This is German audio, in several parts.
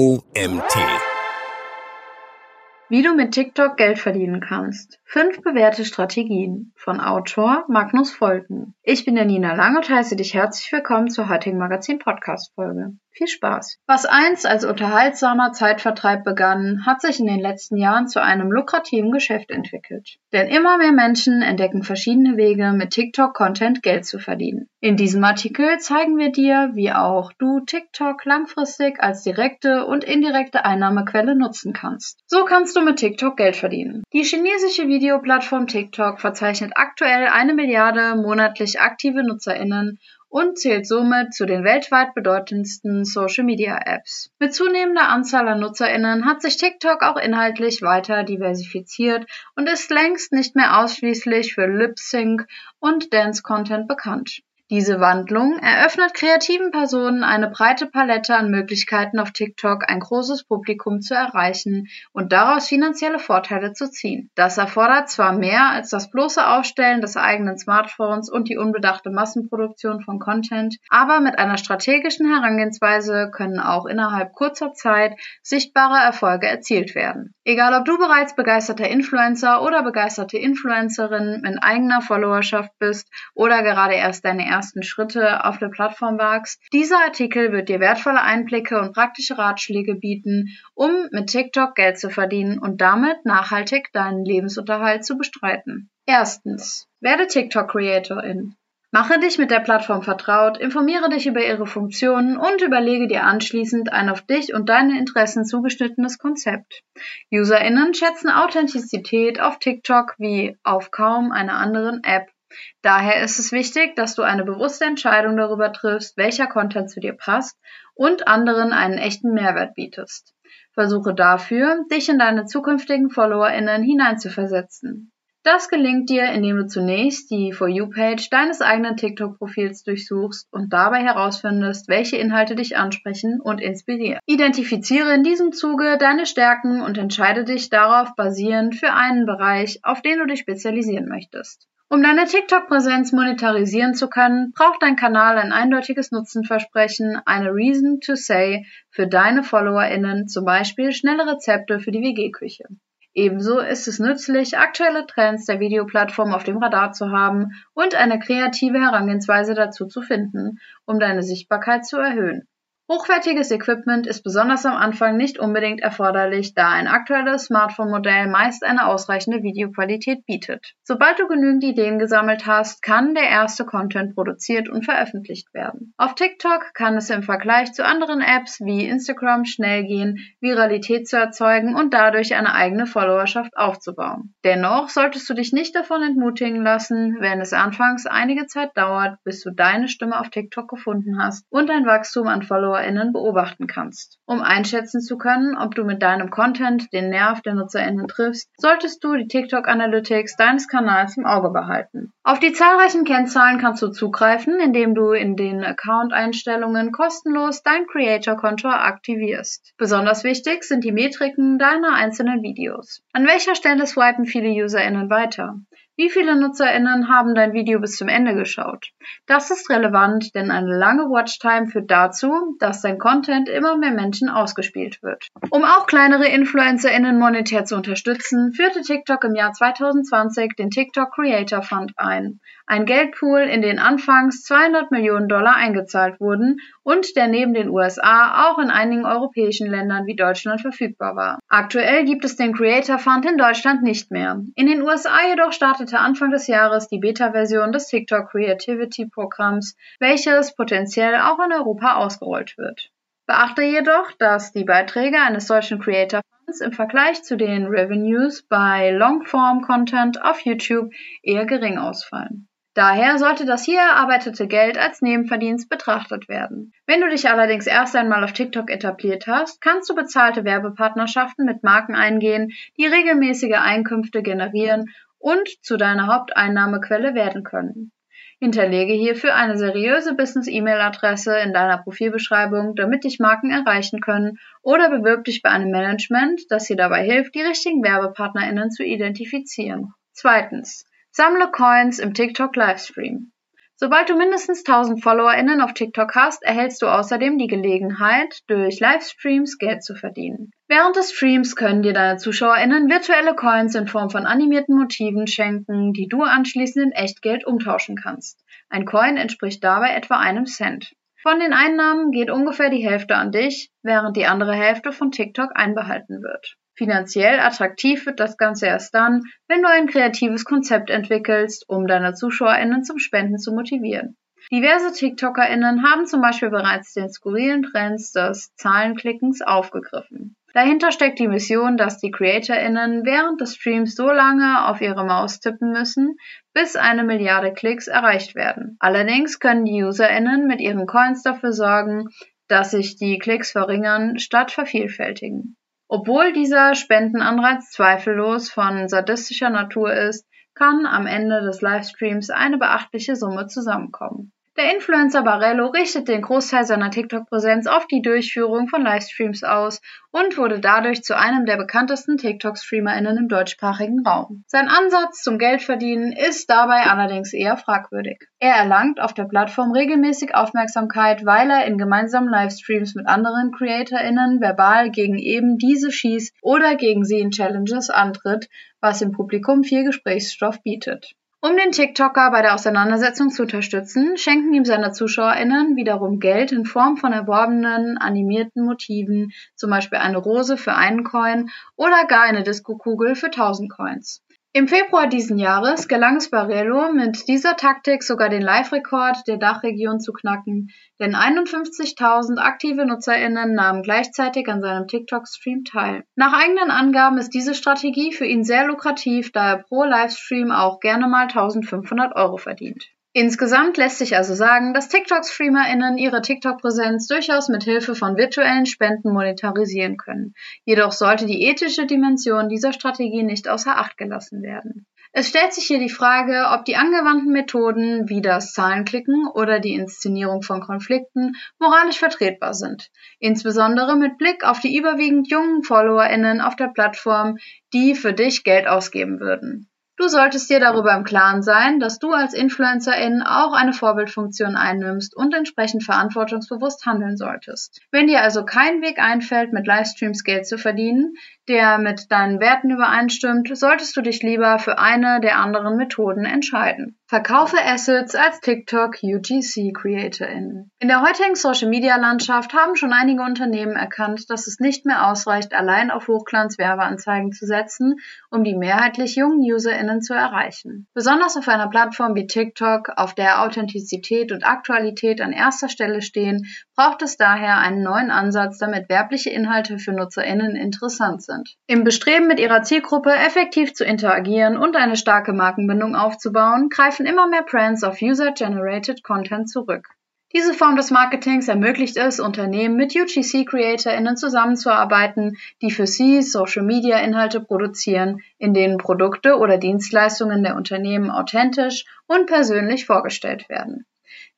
OMT. Wie du mit TikTok Geld verdienen kannst. Fünf bewährte Strategien von Autor Magnus Volken. Ich bin Janina Lang und heiße dich herzlich willkommen zur heutigen Magazin-Podcast-Folge. Viel Spaß! Was einst als unterhaltsamer Zeitvertreib begann, hat sich in den letzten Jahren zu einem lukrativen Geschäft entwickelt. Denn immer mehr Menschen entdecken verschiedene Wege, mit TikTok-Content Geld zu verdienen. In diesem Artikel zeigen wir dir, wie auch du TikTok langfristig als direkte und indirekte Einnahmequelle nutzen kannst. So kannst du mit TikTok Geld verdienen. Die chinesische Videoplattform TikTok verzeichnet aktuell eine Milliarde monatlich aktive NutzerInnen und zählt somit zu den weltweit bedeutendsten Social-Media-Apps. Mit zunehmender Anzahl an Nutzerinnen hat sich TikTok auch inhaltlich weiter diversifiziert und ist längst nicht mehr ausschließlich für Lip-Sync und Dance-Content bekannt. Diese Wandlung eröffnet kreativen Personen eine breite Palette an Möglichkeiten auf TikTok ein großes Publikum zu erreichen und daraus finanzielle Vorteile zu ziehen. Das erfordert zwar mehr als das bloße Aufstellen des eigenen Smartphones und die unbedachte Massenproduktion von Content, aber mit einer strategischen Herangehensweise können auch innerhalb kurzer Zeit sichtbare Erfolge erzielt werden. Egal ob du bereits begeisterter Influencer oder begeisterte Influencerin mit eigener Followerschaft bist oder gerade erst deine ersten Schritte auf der Plattform wagst. Dieser Artikel wird dir wertvolle Einblicke und praktische Ratschläge bieten, um mit TikTok Geld zu verdienen und damit nachhaltig deinen Lebensunterhalt zu bestreiten. Erstens. Werde TikTok-Creatorin. Mache dich mit der Plattform vertraut, informiere dich über ihre Funktionen und überlege dir anschließend ein auf dich und deine Interessen zugeschnittenes Konzept. UserInnen schätzen Authentizität auf TikTok wie auf kaum einer anderen App. Daher ist es wichtig, dass du eine bewusste Entscheidung darüber triffst, welcher Content zu dir passt und anderen einen echten Mehrwert bietest. Versuche dafür, dich in deine zukünftigen FollowerInnen hineinzuversetzen. Das gelingt dir, indem du zunächst die For You-Page deines eigenen TikTok-Profils durchsuchst und dabei herausfindest, welche Inhalte dich ansprechen und inspirieren. Identifiziere in diesem Zuge deine Stärken und entscheide dich darauf basierend für einen Bereich, auf den du dich spezialisieren möchtest. Um deine TikTok-Präsenz monetarisieren zu können, braucht dein Kanal ein eindeutiges Nutzenversprechen, eine Reason to Say für deine FollowerInnen, zum Beispiel schnelle Rezepte für die WG-Küche. Ebenso ist es nützlich, aktuelle Trends der Videoplattform auf dem Radar zu haben und eine kreative Herangehensweise dazu zu finden, um deine Sichtbarkeit zu erhöhen. Hochwertiges Equipment ist besonders am Anfang nicht unbedingt erforderlich, da ein aktuelles Smartphone-Modell meist eine ausreichende Videoqualität bietet. Sobald du genügend Ideen gesammelt hast, kann der erste Content produziert und veröffentlicht werden. Auf TikTok kann es im Vergleich zu anderen Apps wie Instagram schnell gehen, Viralität zu erzeugen und dadurch eine eigene Followerschaft aufzubauen. Dennoch solltest du dich nicht davon entmutigen lassen, wenn es anfangs einige Zeit dauert, bis du deine Stimme auf TikTok gefunden hast und ein Wachstum an Follower ZuschauerInnen beobachten kannst. Um einschätzen zu können, ob du mit deinem Content den Nerv der NutzerInnen triffst, solltest du die TikTok Analytics deines Kanals im Auge behalten. Auf die zahlreichen Kennzahlen kannst du zugreifen, indem du in den Account-Einstellungen kostenlos dein Creator-Konto aktivierst. Besonders wichtig sind die Metriken deiner einzelnen Videos. An welcher Stelle swipen viele UserInnen weiter? Wie viele NutzerInnen haben dein Video bis zum Ende geschaut? Das ist relevant, denn eine lange Watchtime führt dazu, dass dein Content immer mehr Menschen ausgespielt wird. Um auch kleinere InfluencerInnen monetär zu unterstützen, führte TikTok im Jahr 2020 den TikTok Creator Fund ein. Ein Geldpool, in den anfangs 200 Millionen Dollar eingezahlt wurden und der neben den USA auch in einigen europäischen Ländern wie Deutschland verfügbar war. Aktuell gibt es den Creator Fund in Deutschland nicht mehr. In den USA jedoch startete Anfang des Jahres die Beta-Version des TikTok Creativity Programms, welches potenziell auch in Europa ausgerollt wird. Beachte jedoch, dass die Beiträge eines solchen Creator Funds im Vergleich zu den Revenues bei Longform-Content auf YouTube eher gering ausfallen. Daher sollte das hier erarbeitete Geld als Nebenverdienst betrachtet werden. Wenn du dich allerdings erst einmal auf TikTok etabliert hast, kannst du bezahlte Werbepartnerschaften mit Marken eingehen, die regelmäßige Einkünfte generieren und zu deiner Haupteinnahmequelle werden können. Hinterlege hierfür eine seriöse Business-E-Mail-Adresse in deiner Profilbeschreibung, damit dich Marken erreichen können oder bewirb dich bei einem Management, das dir dabei hilft, die richtigen WerbepartnerInnen zu identifizieren. Zweitens. Sammle Coins im TikTok Livestream. Sobald du mindestens 1000 FollowerInnen auf TikTok hast, erhältst du außerdem die Gelegenheit, durch Livestreams Geld zu verdienen. Während des Streams können dir deine ZuschauerInnen virtuelle Coins in Form von animierten Motiven schenken, die du anschließend in Echtgeld umtauschen kannst. Ein Coin entspricht dabei etwa einem Cent. Von den Einnahmen geht ungefähr die Hälfte an dich, während die andere Hälfte von TikTok einbehalten wird. Finanziell attraktiv wird das Ganze erst dann, wenn du ein kreatives Konzept entwickelst, um deine ZuschauerInnen zum Spenden zu motivieren. Diverse TikTokerInnen haben zum Beispiel bereits den skurrilen Trends des Zahlenklickens aufgegriffen. Dahinter steckt die Mission, dass die CreatorInnen während des Streams so lange auf ihre Maus tippen müssen, bis eine Milliarde Klicks erreicht werden. Allerdings können die UserInnen mit ihren Coins dafür sorgen, dass sich die Klicks verringern statt vervielfältigen. Obwohl dieser Spendenanreiz zweifellos von sadistischer Natur ist, kann am Ende des Livestreams eine beachtliche Summe zusammenkommen. Der Influencer Barello richtet den Großteil seiner TikTok-Präsenz auf die Durchführung von Livestreams aus und wurde dadurch zu einem der bekanntesten TikTok-StreamerInnen im deutschsprachigen Raum. Sein Ansatz zum Geldverdienen ist dabei allerdings eher fragwürdig. Er erlangt auf der Plattform regelmäßig Aufmerksamkeit, weil er in gemeinsamen Livestreams mit anderen CreatorInnen verbal gegen eben diese schießt oder gegen sie in Challenges antritt, was im Publikum viel Gesprächsstoff bietet. Um den TikToker bei der Auseinandersetzung zu unterstützen, schenken ihm seine ZuschauerInnen wiederum Geld in Form von erworbenen animierten Motiven, zum Beispiel eine Rose für einen Coin oder gar eine Disco-Kugel für 1000 Coins. Im Februar diesen Jahres gelang es Barello mit dieser Taktik sogar den Live-Rekord der Dachregion zu knacken, denn 51.000 aktive NutzerInnen nahmen gleichzeitig an seinem TikTok-Stream teil. Nach eigenen Angaben ist diese Strategie für ihn sehr lukrativ, da er pro Livestream auch gerne mal 1500 Euro verdient. Insgesamt lässt sich also sagen, dass TikTok-StreamerInnen ihre TikTok-Präsenz durchaus mit Hilfe von virtuellen Spenden monetarisieren können. Jedoch sollte die ethische Dimension dieser Strategie nicht außer Acht gelassen werden. Es stellt sich hier die Frage, ob die angewandten Methoden wie das Zahlenklicken oder die Inszenierung von Konflikten moralisch vertretbar sind. Insbesondere mit Blick auf die überwiegend jungen FollowerInnen auf der Plattform, die für dich Geld ausgeben würden. Du solltest dir darüber im Klaren sein, dass du als Influencerin auch eine Vorbildfunktion einnimmst und entsprechend verantwortungsbewusst handeln solltest. Wenn dir also kein Weg einfällt, mit Livestreams Geld zu verdienen, der mit deinen Werten übereinstimmt, solltest du dich lieber für eine der anderen Methoden entscheiden. Verkaufe Assets als TikTok UGC CreatorInnen. In der heutigen Social Media Landschaft haben schon einige Unternehmen erkannt, dass es nicht mehr ausreicht, allein auf Hochglanz Werbeanzeigen zu setzen, um die mehrheitlich jungen UserInnen zu erreichen. Besonders auf einer Plattform wie TikTok, auf der Authentizität und Aktualität an erster Stelle stehen, braucht es daher einen neuen Ansatz, damit werbliche Inhalte für NutzerInnen interessant sind. Im Bestreben mit ihrer Zielgruppe effektiv zu interagieren und eine starke Markenbindung aufzubauen, greifen greifen immer mehr Brands auf User-Generated Content zurück. Diese Form des Marketings ermöglicht es Unternehmen mit UGC-CreatorInnen zusammenzuarbeiten, die für sie Social-Media-Inhalte produzieren, in denen Produkte oder Dienstleistungen der Unternehmen authentisch und persönlich vorgestellt werden.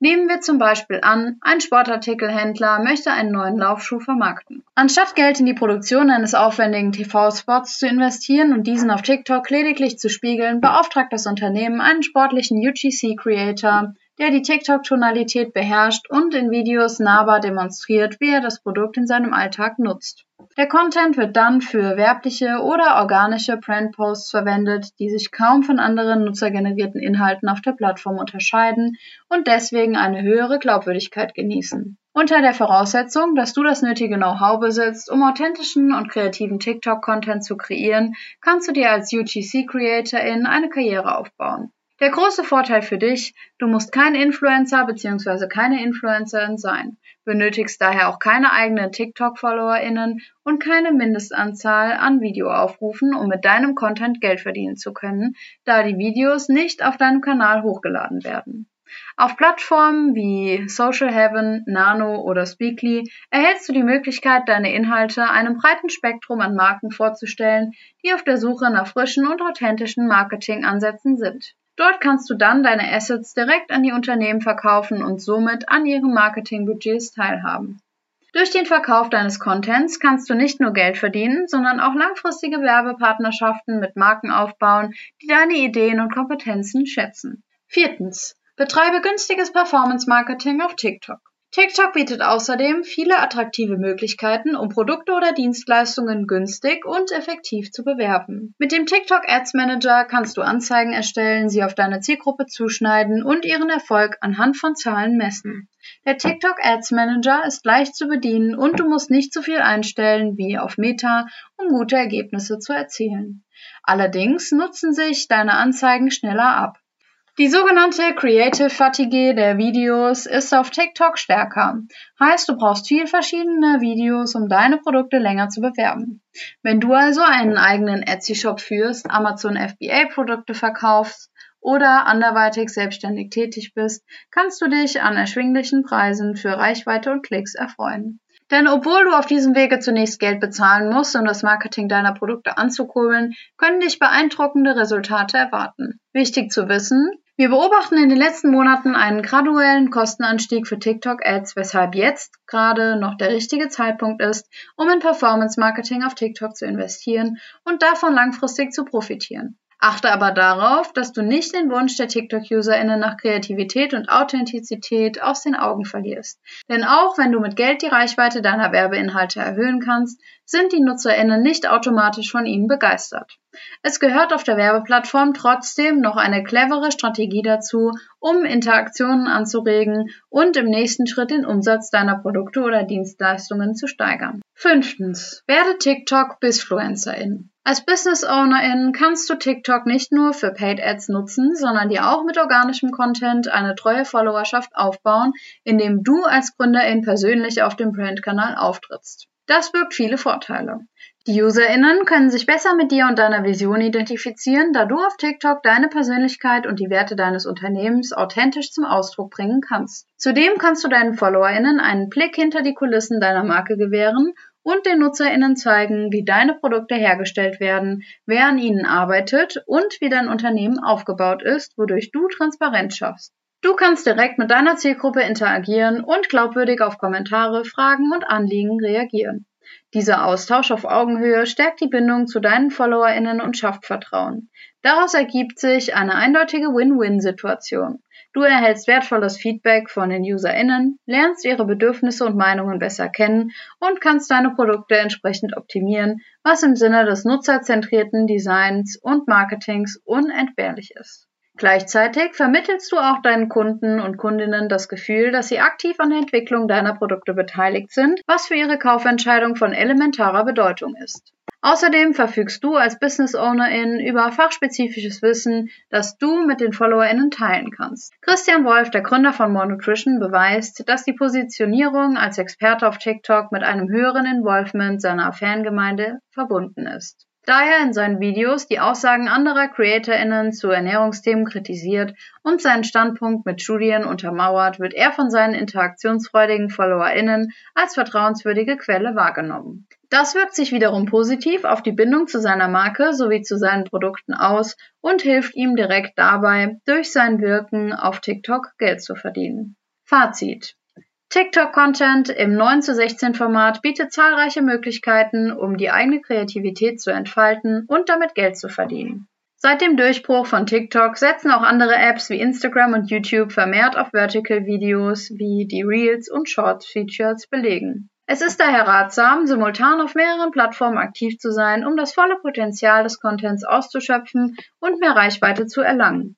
Nehmen wir zum Beispiel an, ein Sportartikelhändler möchte einen neuen Laufschuh vermarkten. Anstatt Geld in die Produktion eines aufwendigen TV-Spots zu investieren und diesen auf TikTok lediglich zu spiegeln, beauftragt das Unternehmen einen sportlichen UGC-Creator, der die TikTok-Tonalität beherrscht und in Videos nahbar demonstriert, wie er das Produkt in seinem Alltag nutzt. Der Content wird dann für werbliche oder organische Brandposts verwendet, die sich kaum von anderen nutzergenerierten Inhalten auf der Plattform unterscheiden und deswegen eine höhere Glaubwürdigkeit genießen. Unter der Voraussetzung, dass du das nötige Know-how besitzt, um authentischen und kreativen TikTok-Content zu kreieren, kannst du dir als UGC-Creatorin eine Karriere aufbauen. Der große Vorteil für dich, du musst kein Influencer bzw. keine Influencerin sein, benötigst daher auch keine eigenen TikTok-FollowerInnen und keine Mindestanzahl an Videoaufrufen, um mit deinem Content Geld verdienen zu können, da die Videos nicht auf deinem Kanal hochgeladen werden. Auf Plattformen wie Social Heaven, Nano oder Speakly erhältst du die Möglichkeit, deine Inhalte einem breiten Spektrum an Marken vorzustellen, die auf der Suche nach frischen und authentischen Marketingansätzen sind. Dort kannst du dann deine Assets direkt an die Unternehmen verkaufen und somit an ihren Marketingbudgets teilhaben. Durch den Verkauf deines Contents kannst du nicht nur Geld verdienen, sondern auch langfristige Werbepartnerschaften mit Marken aufbauen, die deine Ideen und Kompetenzen schätzen. Viertens. Betreibe günstiges Performance Marketing auf TikTok. TikTok bietet außerdem viele attraktive Möglichkeiten, um Produkte oder Dienstleistungen günstig und effektiv zu bewerben. Mit dem TikTok Ads Manager kannst du Anzeigen erstellen, sie auf deine Zielgruppe zuschneiden und ihren Erfolg anhand von Zahlen messen. Der TikTok Ads Manager ist leicht zu bedienen und du musst nicht so viel einstellen wie auf Meta, um gute Ergebnisse zu erzielen. Allerdings nutzen sich deine Anzeigen schneller ab. Die sogenannte Creative Fatigue der Videos ist auf TikTok stärker. Heißt, du brauchst viel verschiedene Videos, um deine Produkte länger zu bewerben. Wenn du also einen eigenen Etsy-Shop führst, Amazon FBA-Produkte verkaufst oder anderweitig selbstständig tätig bist, kannst du dich an erschwinglichen Preisen für Reichweite und Klicks erfreuen. Denn obwohl du auf diesem Wege zunächst Geld bezahlen musst, um das Marketing deiner Produkte anzukurbeln, können dich beeindruckende Resultate erwarten. Wichtig zu wissen, wir beobachten in den letzten Monaten einen graduellen Kostenanstieg für TikTok-Ads, weshalb jetzt gerade noch der richtige Zeitpunkt ist, um in Performance-Marketing auf TikTok zu investieren und davon langfristig zu profitieren. Achte aber darauf, dass du nicht den Wunsch der TikTok-UserInnen nach Kreativität und Authentizität aus den Augen verlierst. Denn auch wenn du mit Geld die Reichweite deiner Werbeinhalte erhöhen kannst, sind die NutzerInnen nicht automatisch von ihnen begeistert. Es gehört auf der Werbeplattform trotzdem noch eine clevere Strategie dazu, um Interaktionen anzuregen und im nächsten Schritt den Umsatz deiner Produkte oder Dienstleistungen zu steigern. Fünftens. Werde TikTok-Bisfluencerin. Als Business Ownerin kannst du TikTok nicht nur für Paid Ads nutzen, sondern dir auch mit organischem Content eine treue Followerschaft aufbauen, indem du als Gründerin persönlich auf dem Brandkanal auftrittst. Das birgt viele Vorteile. Die UserInnen können sich besser mit dir und deiner Vision identifizieren, da du auf TikTok deine Persönlichkeit und die Werte deines Unternehmens authentisch zum Ausdruck bringen kannst. Zudem kannst du deinen FollowerInnen einen Blick hinter die Kulissen deiner Marke gewähren und den NutzerInnen zeigen, wie deine Produkte hergestellt werden, wer an ihnen arbeitet und wie dein Unternehmen aufgebaut ist, wodurch du Transparenz schaffst. Du kannst direkt mit deiner Zielgruppe interagieren und glaubwürdig auf Kommentare, Fragen und Anliegen reagieren. Dieser Austausch auf Augenhöhe stärkt die Bindung zu deinen FollowerInnen und schafft Vertrauen. Daraus ergibt sich eine eindeutige Win-Win-Situation. Du erhältst wertvolles Feedback von den UserInnen, lernst ihre Bedürfnisse und Meinungen besser kennen und kannst deine Produkte entsprechend optimieren, was im Sinne des nutzerzentrierten Designs und Marketings unentbehrlich ist. Gleichzeitig vermittelst du auch deinen Kunden und Kundinnen das Gefühl, dass sie aktiv an der Entwicklung deiner Produkte beteiligt sind, was für ihre Kaufentscheidung von elementarer Bedeutung ist. Außerdem verfügst du als Business Ownerin über fachspezifisches Wissen, das du mit den FollowerInnen teilen kannst. Christian Wolf, der Gründer von More Nutrition, beweist, dass die Positionierung als Experte auf TikTok mit einem höheren Involvement seiner Fangemeinde verbunden ist. Da er in seinen Videos die Aussagen anderer CreatorInnen zu Ernährungsthemen kritisiert und seinen Standpunkt mit Studien untermauert, wird er von seinen interaktionsfreudigen FollowerInnen als vertrauenswürdige Quelle wahrgenommen. Das wirkt sich wiederum positiv auf die Bindung zu seiner Marke sowie zu seinen Produkten aus und hilft ihm direkt dabei, durch sein Wirken auf TikTok Geld zu verdienen. Fazit. TikTok-Content im 9 zu 16 Format bietet zahlreiche Möglichkeiten, um die eigene Kreativität zu entfalten und damit Geld zu verdienen. Seit dem Durchbruch von TikTok setzen auch andere Apps wie Instagram und YouTube vermehrt auf Vertical-Videos wie die Reels und Shorts-Features belegen. Es ist daher ratsam, simultan auf mehreren Plattformen aktiv zu sein, um das volle Potenzial des Contents auszuschöpfen und mehr Reichweite zu erlangen.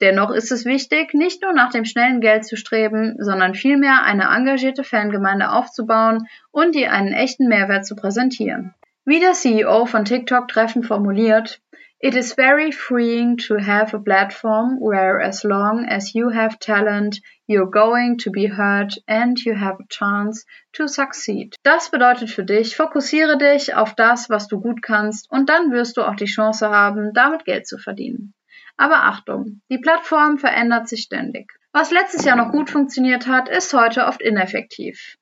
Dennoch ist es wichtig, nicht nur nach dem schnellen Geld zu streben, sondern vielmehr eine engagierte Fangemeinde aufzubauen und ihr einen echten Mehrwert zu präsentieren. Wie der CEO von TikTok treffend formuliert, It is very freeing to have a platform where as long as you have talent, you're going to be heard and you have a chance to succeed. Das bedeutet für dich, fokussiere dich auf das, was du gut kannst und dann wirst du auch die Chance haben, damit Geld zu verdienen. Aber Achtung, die Plattform verändert sich ständig. Was letztes Jahr noch gut funktioniert hat, ist heute oft ineffektiv.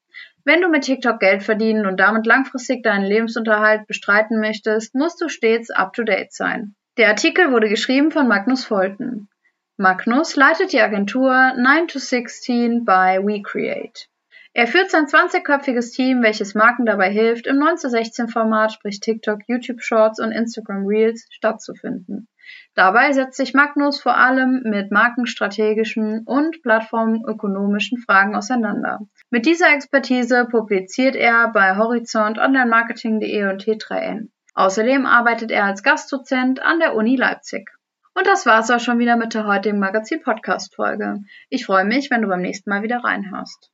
Wenn du mit TikTok Geld verdienen und damit langfristig deinen Lebensunterhalt bestreiten möchtest, musst du stets up-to-date sein. Der Artikel wurde geschrieben von Magnus Folten. Magnus leitet die Agentur 9 to 16 by WeCreate. Er führt sein 20-köpfiges Team, welches Marken dabei hilft, im 9 zu 16 Format, sprich TikTok, YouTube Shorts und Instagram Reels stattzufinden. Dabei setzt sich Magnus vor allem mit markenstrategischen und plattformökonomischen Fragen auseinander. Mit dieser Expertise publiziert er bei Horizont, Onlinemarketing.de und T3N. Außerdem arbeitet er als Gastdozent an der Uni Leipzig. Und das war's auch schon wieder mit der heutigen Magazin-Podcast-Folge. Ich freue mich, wenn du beim nächsten Mal wieder reinhörst.